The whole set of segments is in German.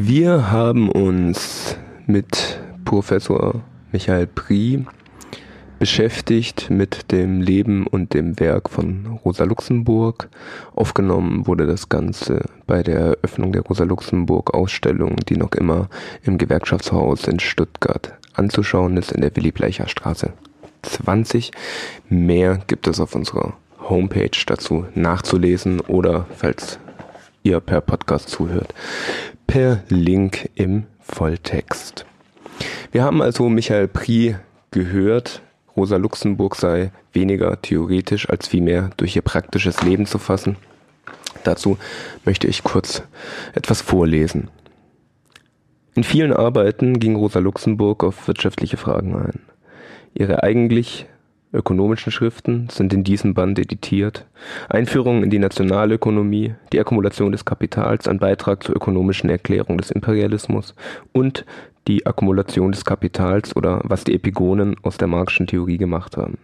Wir haben uns mit Professor Michael Prie beschäftigt mit dem Leben und dem Werk von Rosa Luxemburg. Aufgenommen wurde das Ganze bei der Eröffnung der Rosa Luxemburg Ausstellung, die noch immer im Gewerkschaftshaus in Stuttgart anzuschauen ist, in der Willy Bleicher Straße 20. Mehr gibt es auf unserer Homepage dazu nachzulesen oder falls ihr per Podcast zuhört, per Link im Volltext. Wir haben also Michael Prie gehört, Rosa Luxemburg sei weniger theoretisch als vielmehr durch ihr praktisches Leben zu fassen. Dazu möchte ich kurz etwas vorlesen. In vielen Arbeiten ging Rosa Luxemburg auf wirtschaftliche Fragen ein. Ihre eigentlich ökonomischen Schriften sind in diesem Band editiert. Einführung in die Nationalökonomie, die Akkumulation des Kapitals, ein Beitrag zur ökonomischen Erklärung des Imperialismus und die Akkumulation des Kapitals oder was die Epigonen aus der Marxischen Theorie gemacht haben.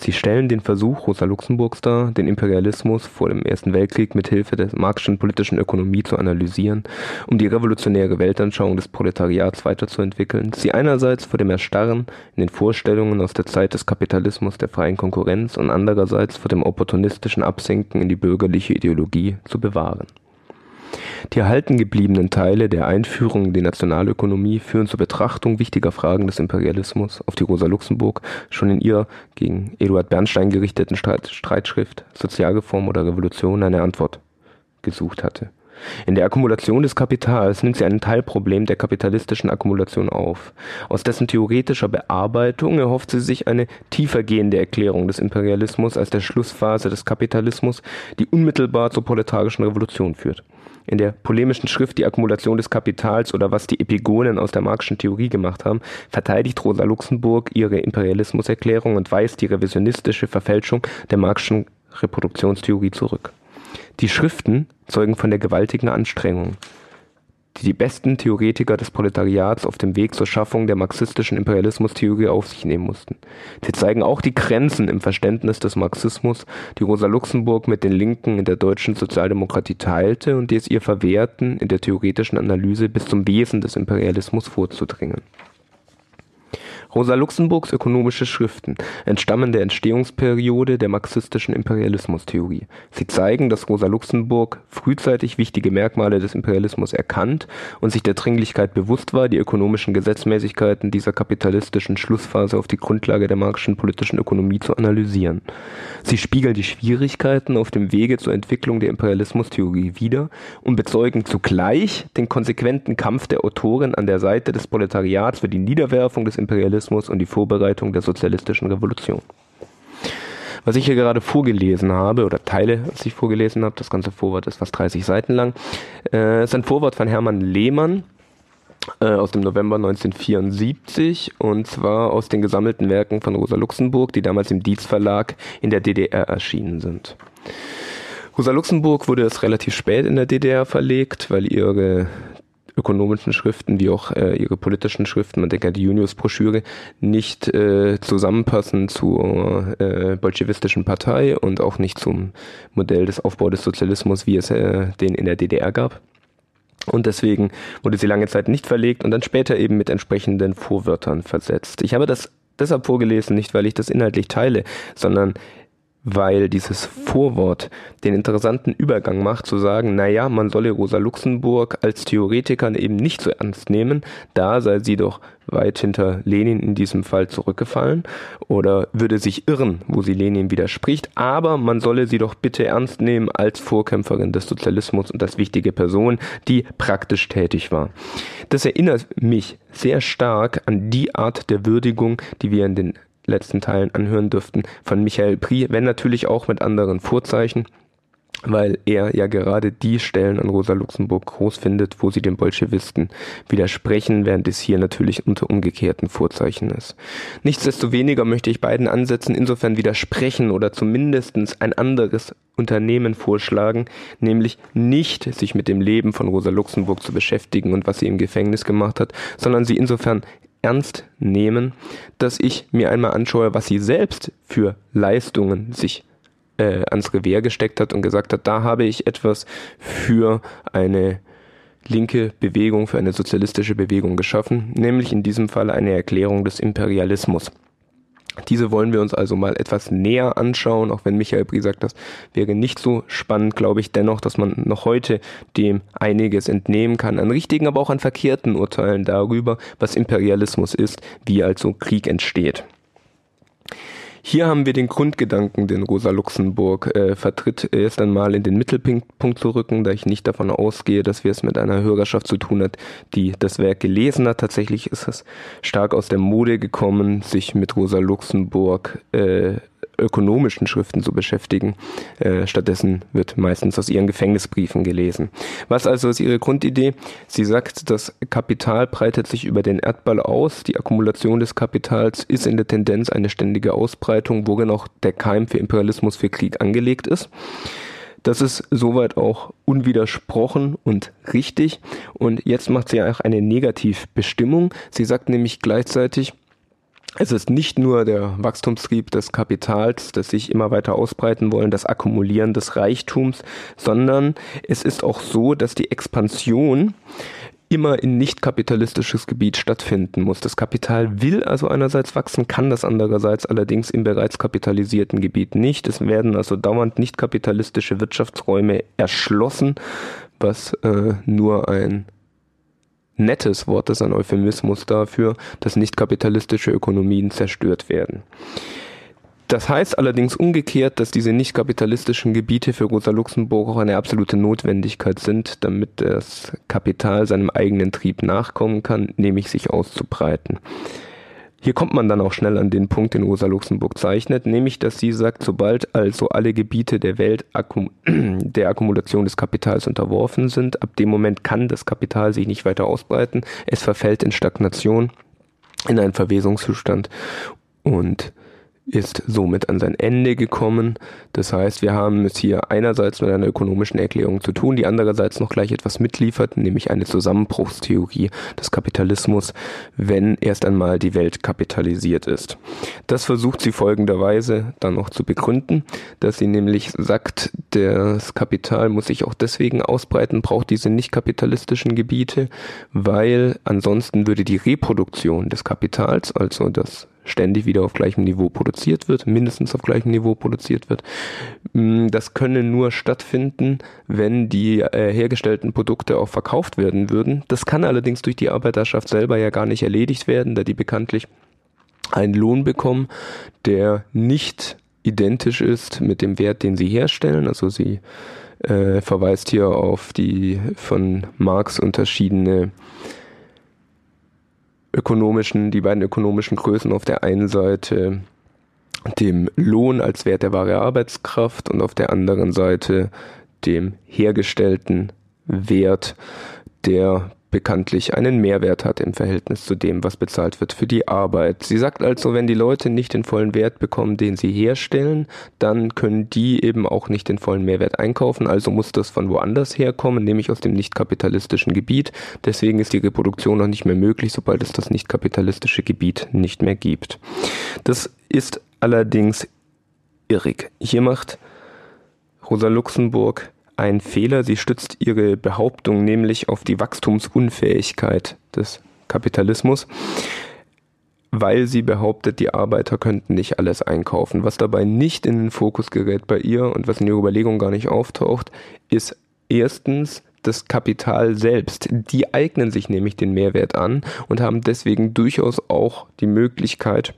Sie stellen den Versuch Rosa Luxemburgs dar, den Imperialismus vor dem Ersten Weltkrieg mit Hilfe der marxischen politischen Ökonomie zu analysieren, um die revolutionäre Weltanschauung des Proletariats weiterzuentwickeln, sie einerseits vor dem Erstarren in den Vorstellungen aus der Zeit des Kapitalismus der freien Konkurrenz und andererseits vor dem opportunistischen Absinken in die bürgerliche Ideologie zu bewahren die erhalten gebliebenen Teile der Einführung in die Nationalökonomie führen zur Betrachtung wichtiger Fragen des Imperialismus, auf die Rosa Luxemburg schon in ihrer gegen Eduard Bernstein gerichteten Streit Streitschrift Sozialreform oder Revolution eine Antwort gesucht hatte. In der Akkumulation des Kapitals nimmt sie ein Teilproblem der kapitalistischen Akkumulation auf. Aus dessen theoretischer Bearbeitung erhofft sie sich eine tiefergehende Erklärung des Imperialismus als der Schlussphase des Kapitalismus, die unmittelbar zur proletarischen Revolution führt in der polemischen Schrift Die Akkumulation des Kapitals oder was die Epigonen aus der Marxischen Theorie gemacht haben, verteidigt Rosa Luxemburg ihre Imperialismuserklärung und weist die revisionistische Verfälschung der Marxischen Reproduktionstheorie zurück. Die Schriften zeugen von der gewaltigen Anstrengung, die die besten Theoretiker des Proletariats auf dem Weg zur Schaffung der marxistischen Imperialismustheorie auf sich nehmen mussten. Sie zeigen auch die Grenzen im Verständnis des Marxismus, die Rosa Luxemburg mit den Linken in der deutschen Sozialdemokratie teilte und die es ihr verwehrten, in der theoretischen Analyse bis zum Wesen des Imperialismus vorzudringen Rosa Luxemburgs ökonomische Schriften entstammen der Entstehungsperiode der marxistischen Imperialismustheorie. Sie zeigen, dass Rosa Luxemburg frühzeitig wichtige Merkmale des Imperialismus erkannt und sich der Dringlichkeit bewusst war, die ökonomischen Gesetzmäßigkeiten dieser kapitalistischen Schlussphase auf die Grundlage der marxischen politischen Ökonomie zu analysieren. Sie spiegeln die Schwierigkeiten auf dem Wege zur Entwicklung der Imperialismustheorie wider und bezeugen zugleich den konsequenten Kampf der Autoren an der Seite des Proletariats für die Niederwerfung des Imperialismus Sozialismus und die Vorbereitung der sozialistischen Revolution. Was ich hier gerade vorgelesen habe, oder Teile, was ich vorgelesen habe, das ganze Vorwort ist fast 30 Seiten lang, äh, ist ein Vorwort von Hermann Lehmann äh, aus dem November 1974 und zwar aus den gesammelten Werken von Rosa Luxemburg, die damals im Dietz Verlag in der DDR erschienen sind. Rosa Luxemburg wurde es relativ spät in der DDR verlegt, weil ihre ökonomischen Schriften wie auch äh, ihre politischen Schriften, man denkt an die Junius-Broschüre, nicht äh, zusammenpassen zur äh, bolschewistischen Partei und auch nicht zum Modell des Aufbaus des Sozialismus, wie es äh, den in der DDR gab. Und deswegen wurde sie lange Zeit nicht verlegt und dann später eben mit entsprechenden Vorwörtern versetzt. Ich habe das deshalb vorgelesen, nicht weil ich das inhaltlich teile, sondern weil dieses Vorwort den interessanten Übergang macht, zu sagen, naja, man solle Rosa Luxemburg als Theoretikerin eben nicht so ernst nehmen, da sei sie doch weit hinter Lenin in diesem Fall zurückgefallen oder würde sich irren, wo sie Lenin widerspricht, aber man solle sie doch bitte ernst nehmen als Vorkämpferin des Sozialismus und als wichtige Person, die praktisch tätig war. Das erinnert mich sehr stark an die Art der Würdigung, die wir in den letzten Teilen anhören dürften von Michael Prie, wenn natürlich auch mit anderen Vorzeichen, weil er ja gerade die Stellen an Rosa Luxemburg groß findet, wo sie den Bolschewisten widersprechen, während es hier natürlich unter umgekehrten Vorzeichen ist. Nichtsdestoweniger möchte ich beiden Ansätzen insofern widersprechen oder zumindest ein anderes Unternehmen vorschlagen, nämlich nicht sich mit dem Leben von Rosa Luxemburg zu beschäftigen und was sie im Gefängnis gemacht hat, sondern sie insofern ernst nehmen, dass ich mir einmal anschaue, was sie selbst für Leistungen sich äh, ans Revier gesteckt hat und gesagt hat, da habe ich etwas für eine linke Bewegung, für eine sozialistische Bewegung geschaffen, nämlich in diesem Fall eine Erklärung des Imperialismus. Diese wollen wir uns also mal etwas näher anschauen, auch wenn Michael Brie sagt, das wäre nicht so spannend, glaube ich dennoch, dass man noch heute dem einiges entnehmen kann, an richtigen, aber auch an verkehrten Urteilen darüber, was Imperialismus ist, wie also Krieg entsteht. Hier haben wir den Grundgedanken, den Rosa Luxemburg äh, vertritt, erst einmal in den Mittelpunkt zu rücken, da ich nicht davon ausgehe, dass wir es mit einer Hörerschaft zu tun hat, die das Werk gelesen hat. Tatsächlich ist es stark aus der Mode gekommen, sich mit Rosa Luxemburg äh, ökonomischen Schriften zu beschäftigen. Äh, stattdessen wird meistens aus ihren Gefängnisbriefen gelesen. Was also ist ihre Grundidee? Sie sagt, das Kapital breitet sich über den Erdball aus. Die Akkumulation des Kapitals ist in der Tendenz eine ständige Ausbreitung, worin auch der Keim für Imperialismus, für Krieg angelegt ist. Das ist soweit auch unwidersprochen und richtig. Und jetzt macht sie auch eine Negativbestimmung. Sie sagt nämlich gleichzeitig, es ist nicht nur der Wachstumstrieb des Kapitals, das sich immer weiter ausbreiten wollen, das Akkumulieren des Reichtums, sondern es ist auch so, dass die Expansion immer in nicht kapitalistisches Gebiet stattfinden muss. Das Kapital will also einerseits wachsen, kann das andererseits allerdings im bereits kapitalisierten Gebiet nicht. Es werden also dauernd nicht kapitalistische Wirtschaftsräume erschlossen, was äh, nur ein nettes Wort ist ein Euphemismus dafür, dass nicht kapitalistische Ökonomien zerstört werden. Das heißt allerdings umgekehrt, dass diese nicht kapitalistischen Gebiete für Rosa Luxemburg auch eine absolute Notwendigkeit sind, damit das Kapital seinem eigenen Trieb nachkommen kann, nämlich sich auszubreiten. Hier kommt man dann auch schnell an den Punkt, den Rosa Luxemburg zeichnet, nämlich dass sie sagt, sobald also alle Gebiete der Welt akkum der Akkumulation des Kapitals unterworfen sind, ab dem Moment kann das Kapital sich nicht weiter ausbreiten, es verfällt in Stagnation, in einen Verwesungszustand. Und ist somit an sein Ende gekommen. Das heißt, wir haben es hier einerseits mit einer ökonomischen Erklärung zu tun, die andererseits noch gleich etwas mitliefert, nämlich eine Zusammenbruchstheorie des Kapitalismus, wenn erst einmal die Welt kapitalisiert ist. Das versucht sie folgenderweise dann noch zu begründen, dass sie nämlich sagt, das Kapital muss sich auch deswegen ausbreiten, braucht diese nicht kapitalistischen Gebiete, weil ansonsten würde die Reproduktion des Kapitals, also das ständig wieder auf gleichem Niveau produziert wird, mindestens auf gleichem Niveau produziert wird. Mm, das könne nur stattfinden, wenn die äh, hergestellten Produkte auch verkauft werden würden. Das kann allerdings durch die Arbeiterschaft selber ja gar nicht erledigt werden, da die bekanntlich einen Lohn bekommen, der nicht identisch ist mit dem Wert, den sie herstellen. Also sie äh, verweist hier auf die von Marx unterschiedene ökonomischen, die beiden ökonomischen Größen auf der einen Seite dem Lohn als Wert der wahre Arbeitskraft und auf der anderen Seite dem hergestellten Wert der bekanntlich einen Mehrwert hat im Verhältnis zu dem, was bezahlt wird für die Arbeit. Sie sagt also, wenn die Leute nicht den vollen Wert bekommen, den sie herstellen, dann können die eben auch nicht den vollen Mehrwert einkaufen, also muss das von woanders herkommen, nämlich aus dem nicht kapitalistischen Gebiet. Deswegen ist die Reproduktion noch nicht mehr möglich, sobald es das nicht kapitalistische Gebiet nicht mehr gibt. Das ist allerdings irrig. Hier macht Rosa Luxemburg ein Fehler. Sie stützt ihre Behauptung nämlich auf die Wachstumsunfähigkeit des Kapitalismus, weil sie behauptet, die Arbeiter könnten nicht alles einkaufen. Was dabei nicht in den Fokus gerät bei ihr und was in ihrer Überlegung gar nicht auftaucht, ist erstens, das Kapital selbst. Die eignen sich nämlich den Mehrwert an und haben deswegen durchaus auch die Möglichkeit,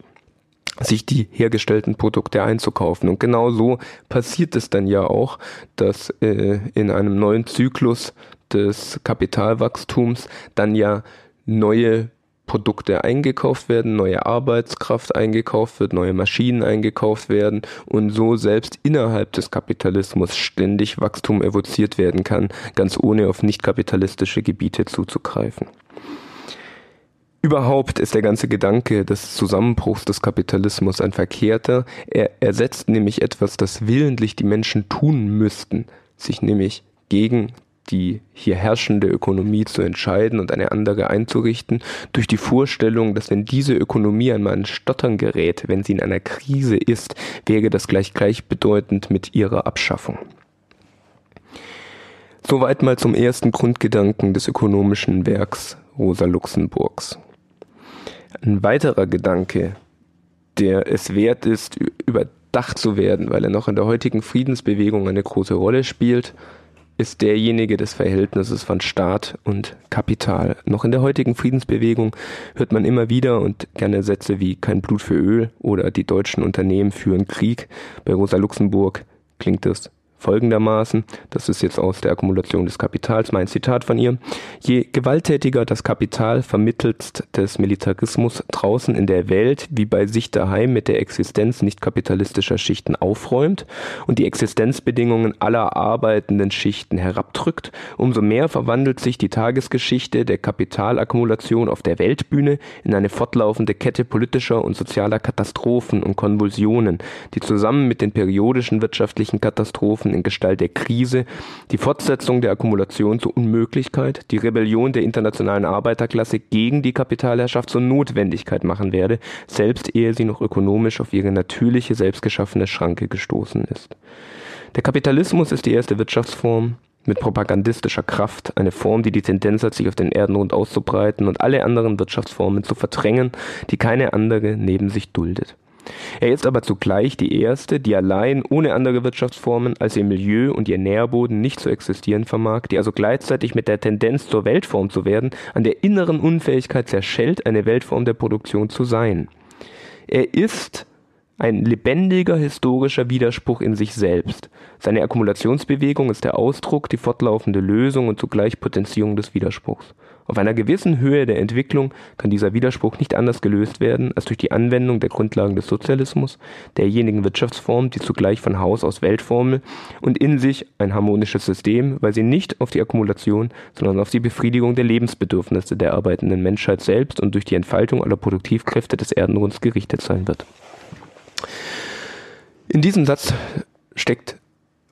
sich die hergestellten Produkte einzukaufen. Und genau so passiert es dann ja auch, dass äh, in einem neuen Zyklus des Kapitalwachstums dann ja neue Produkte eingekauft werden, neue Arbeitskraft eingekauft wird, neue Maschinen eingekauft werden und so selbst innerhalb des Kapitalismus ständig Wachstum evoziert werden kann, ganz ohne auf nicht kapitalistische Gebiete zuzugreifen. Überhaupt ist der ganze Gedanke des Zusammenbruchs des Kapitalismus ein verkehrter. Er ersetzt nämlich etwas, das willentlich die Menschen tun müssten, sich nämlich gegen die hier herrschende Ökonomie zu entscheiden und eine andere einzurichten, durch die Vorstellung, dass wenn diese Ökonomie einmal in Stottern gerät, wenn sie in einer Krise ist, wäre das gleich gleichbedeutend mit ihrer Abschaffung. Soweit mal zum ersten Grundgedanken des ökonomischen Werks Rosa Luxemburgs. Ein weiterer Gedanke, der es wert ist, überdacht zu werden, weil er noch in der heutigen Friedensbewegung eine große Rolle spielt, ist derjenige des Verhältnisses von Staat und Kapital. Noch in der heutigen Friedensbewegung hört man immer wieder und gerne Sätze wie kein Blut für Öl oder die deutschen Unternehmen führen Krieg. Bei Rosa Luxemburg klingt es folgendermaßen, das ist jetzt aus der Akkumulation des Kapitals mein Zitat von ihr, je gewalttätiger das Kapital vermittelst des Militarismus draußen in der Welt wie bei sich daheim mit der Existenz nicht kapitalistischer Schichten aufräumt und die Existenzbedingungen aller arbeitenden Schichten herabdrückt, umso mehr verwandelt sich die Tagesgeschichte der Kapitalakkumulation auf der Weltbühne in eine fortlaufende Kette politischer und sozialer Katastrophen und Konvulsionen, die zusammen mit den periodischen wirtschaftlichen Katastrophen in Gestalt der Krise, die Fortsetzung der Akkumulation zur Unmöglichkeit, die Rebellion der internationalen Arbeiterklasse gegen die Kapitalherrschaft zur Notwendigkeit machen werde, selbst ehe sie noch ökonomisch auf ihre natürliche, selbstgeschaffene Schranke gestoßen ist. Der Kapitalismus ist die erste Wirtschaftsform, mit propagandistischer Kraft, eine Form, die die Tendenz hat, sich auf den Erdenrund auszubreiten und alle anderen Wirtschaftsformen zu verdrängen, die keine andere neben sich duldet. Er ist aber zugleich die erste, die allein ohne andere Wirtschaftsformen als ihr Milieu und ihr Nährboden nicht zu existieren vermag, die also gleichzeitig mit der Tendenz zur Weltform zu werden, an der inneren Unfähigkeit zerschellt, eine Weltform der Produktion zu sein. Er ist ein lebendiger historischer Widerspruch in sich selbst. Seine Akkumulationsbewegung ist der Ausdruck, die fortlaufende Lösung und zugleich Potenzierung des Widerspruchs. Auf einer gewissen Höhe der Entwicklung kann dieser Widerspruch nicht anders gelöst werden als durch die Anwendung der Grundlagen des Sozialismus, derjenigen Wirtschaftsform, die zugleich von Haus aus Weltformel und in sich ein harmonisches System, weil sie nicht auf die Akkumulation, sondern auf die Befriedigung der Lebensbedürfnisse der arbeitenden Menschheit selbst und durch die Entfaltung aller Produktivkräfte des Erdenrunds gerichtet sein wird. In diesem Satz steckt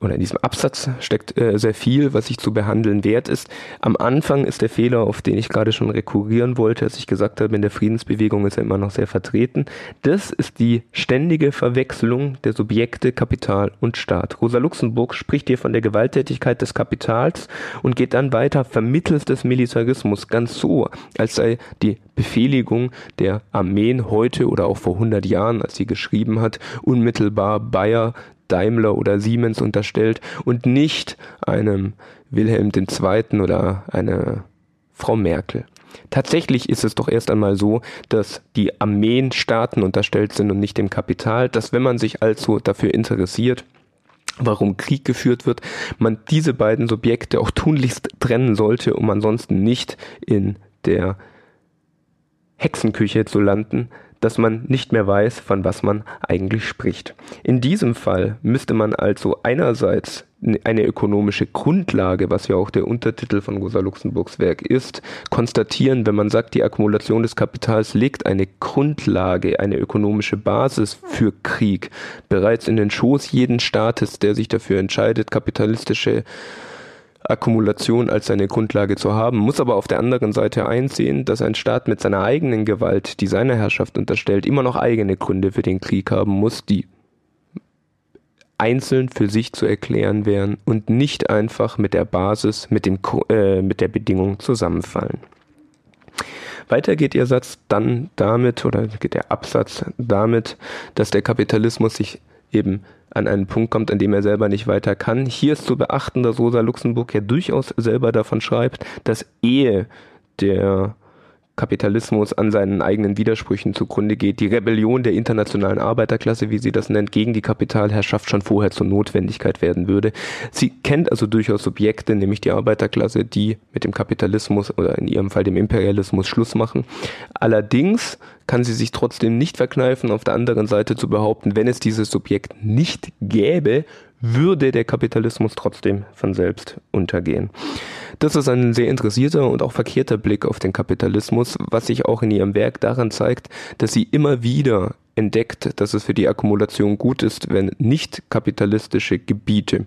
oder in diesem Absatz steckt äh, sehr viel, was sich zu behandeln wert ist. Am Anfang ist der Fehler, auf den ich gerade schon rekurrieren wollte, als ich gesagt habe, in der Friedensbewegung ist er immer noch sehr vertreten. Das ist die ständige Verwechslung der Subjekte Kapital und Staat. Rosa Luxemburg spricht hier von der Gewalttätigkeit des Kapitals und geht dann weiter vermittels des Militarismus ganz so, als sei die Befehligung der Armeen heute oder auch vor 100 Jahren, als sie geschrieben hat, unmittelbar Bayer Daimler oder Siemens unterstellt und nicht einem Wilhelm II. oder einer Frau Merkel. Tatsächlich ist es doch erst einmal so, dass die Armeen Staaten unterstellt sind und nicht dem Kapital, dass wenn man sich also dafür interessiert, warum Krieg geführt wird, man diese beiden Subjekte auch tunlichst trennen sollte, um ansonsten nicht in der Hexenküche zu landen, dass man nicht mehr weiß, von was man eigentlich spricht. In diesem Fall müsste man also einerseits eine ökonomische Grundlage, was ja auch der Untertitel von Rosa Luxemburgs Werk ist, konstatieren, wenn man sagt, die Akkumulation des Kapitals legt eine Grundlage, eine ökonomische Basis für Krieg bereits in den Schoß jeden Staates, der sich dafür entscheidet, kapitalistische Akkumulation als seine Grundlage zu haben, muss aber auf der anderen Seite einsehen, dass ein Staat mit seiner eigenen Gewalt, die seiner Herrschaft unterstellt, immer noch eigene Gründe für den Krieg haben muss, die einzeln für sich zu erklären wären und nicht einfach mit der Basis, mit, dem, äh, mit der Bedingung zusammenfallen. Weiter geht Ihr Satz dann damit, oder geht der Absatz damit, dass der Kapitalismus sich eben an einen Punkt kommt, an dem er selber nicht weiter kann. Hier ist zu beachten, dass Rosa Luxemburg ja durchaus selber davon schreibt, dass Ehe der Kapitalismus an seinen eigenen Widersprüchen zugrunde geht. Die Rebellion der internationalen Arbeiterklasse, wie sie das nennt, gegen die Kapitalherrschaft schon vorher zur Notwendigkeit werden würde. Sie kennt also durchaus Subjekte, nämlich die Arbeiterklasse, die mit dem Kapitalismus oder in ihrem Fall dem Imperialismus Schluss machen. Allerdings kann sie sich trotzdem nicht verkneifen, auf der anderen Seite zu behaupten, wenn es dieses Subjekt nicht gäbe, würde der Kapitalismus trotzdem von selbst untergehen. Das ist ein sehr interessierter und auch verkehrter Blick auf den Kapitalismus, was sich auch in ihrem Werk daran zeigt, dass sie immer wieder entdeckt, dass es für die Akkumulation gut ist, wenn nicht kapitalistische Gebiete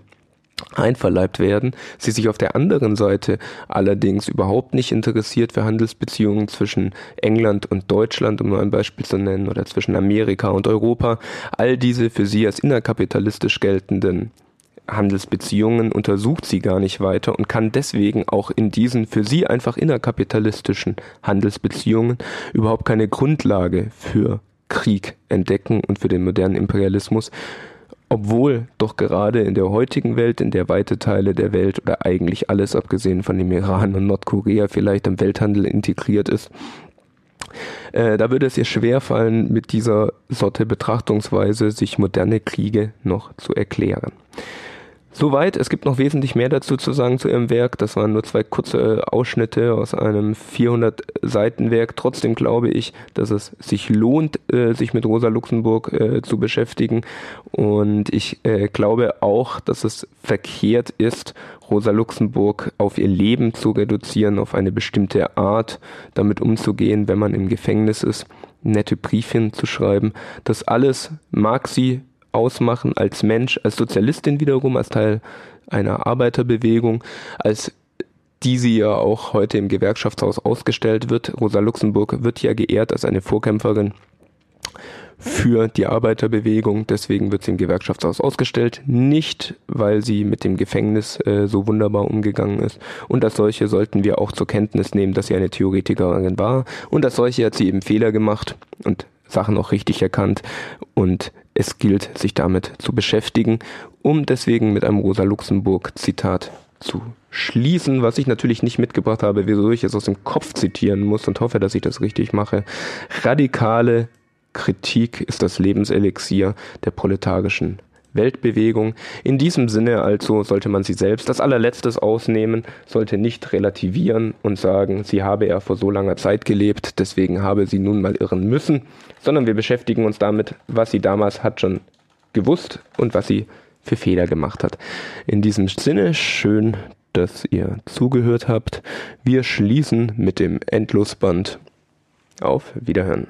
einverleibt werden, sie sich auf der anderen Seite allerdings überhaupt nicht interessiert für Handelsbeziehungen zwischen England und Deutschland, um nur ein Beispiel zu nennen, oder zwischen Amerika und Europa, all diese für sie als innerkapitalistisch geltenden Handelsbeziehungen, untersucht sie gar nicht weiter und kann deswegen auch in diesen für sie einfach innerkapitalistischen Handelsbeziehungen überhaupt keine Grundlage für Krieg entdecken und für den modernen Imperialismus, obwohl doch gerade in der heutigen Welt, in der weite Teile der Welt oder eigentlich alles abgesehen von dem Iran und Nordkorea vielleicht im Welthandel integriert ist, äh, da würde es ihr schwerfallen, mit dieser Sorte Betrachtungsweise sich moderne Kriege noch zu erklären. Soweit. Es gibt noch wesentlich mehr dazu zu sagen zu ihrem Werk. Das waren nur zwei kurze Ausschnitte aus einem 400 Seiten Werk. Trotzdem glaube ich, dass es sich lohnt, äh, sich mit Rosa Luxemburg äh, zu beschäftigen. Und ich äh, glaube auch, dass es verkehrt ist, Rosa Luxemburg auf ihr Leben zu reduzieren, auf eine bestimmte Art damit umzugehen, wenn man im Gefängnis ist, nette Briefchen zu schreiben. Das alles mag sie ausmachen als Mensch, als Sozialistin wiederum, als Teil einer Arbeiterbewegung, als die sie ja auch heute im Gewerkschaftshaus ausgestellt wird. Rosa Luxemburg wird ja geehrt als eine Vorkämpferin für die Arbeiterbewegung. Deswegen wird sie im Gewerkschaftshaus ausgestellt. Nicht, weil sie mit dem Gefängnis äh, so wunderbar umgegangen ist. Und als solche sollten wir auch zur Kenntnis nehmen, dass sie eine Theoretikerin war. Und als solche hat sie eben Fehler gemacht und Sachen auch richtig erkannt. Und es gilt, sich damit zu beschäftigen, um deswegen mit einem Rosa Luxemburg-Zitat zu schließen, was ich natürlich nicht mitgebracht habe, wieso ich es aus dem Kopf zitieren muss und hoffe, dass ich das richtig mache. Radikale Kritik ist das Lebenselixier der proletarischen Weltbewegung. In diesem Sinne also sollte man sie selbst das allerletztes ausnehmen, sollte nicht relativieren und sagen, sie habe ja vor so langer Zeit gelebt, deswegen habe sie nun mal irren müssen, sondern wir beschäftigen uns damit, was sie damals hat schon gewusst und was sie für Fehler gemacht hat. In diesem Sinne schön, dass ihr zugehört habt. Wir schließen mit dem Endlosband. Auf Wiederhören.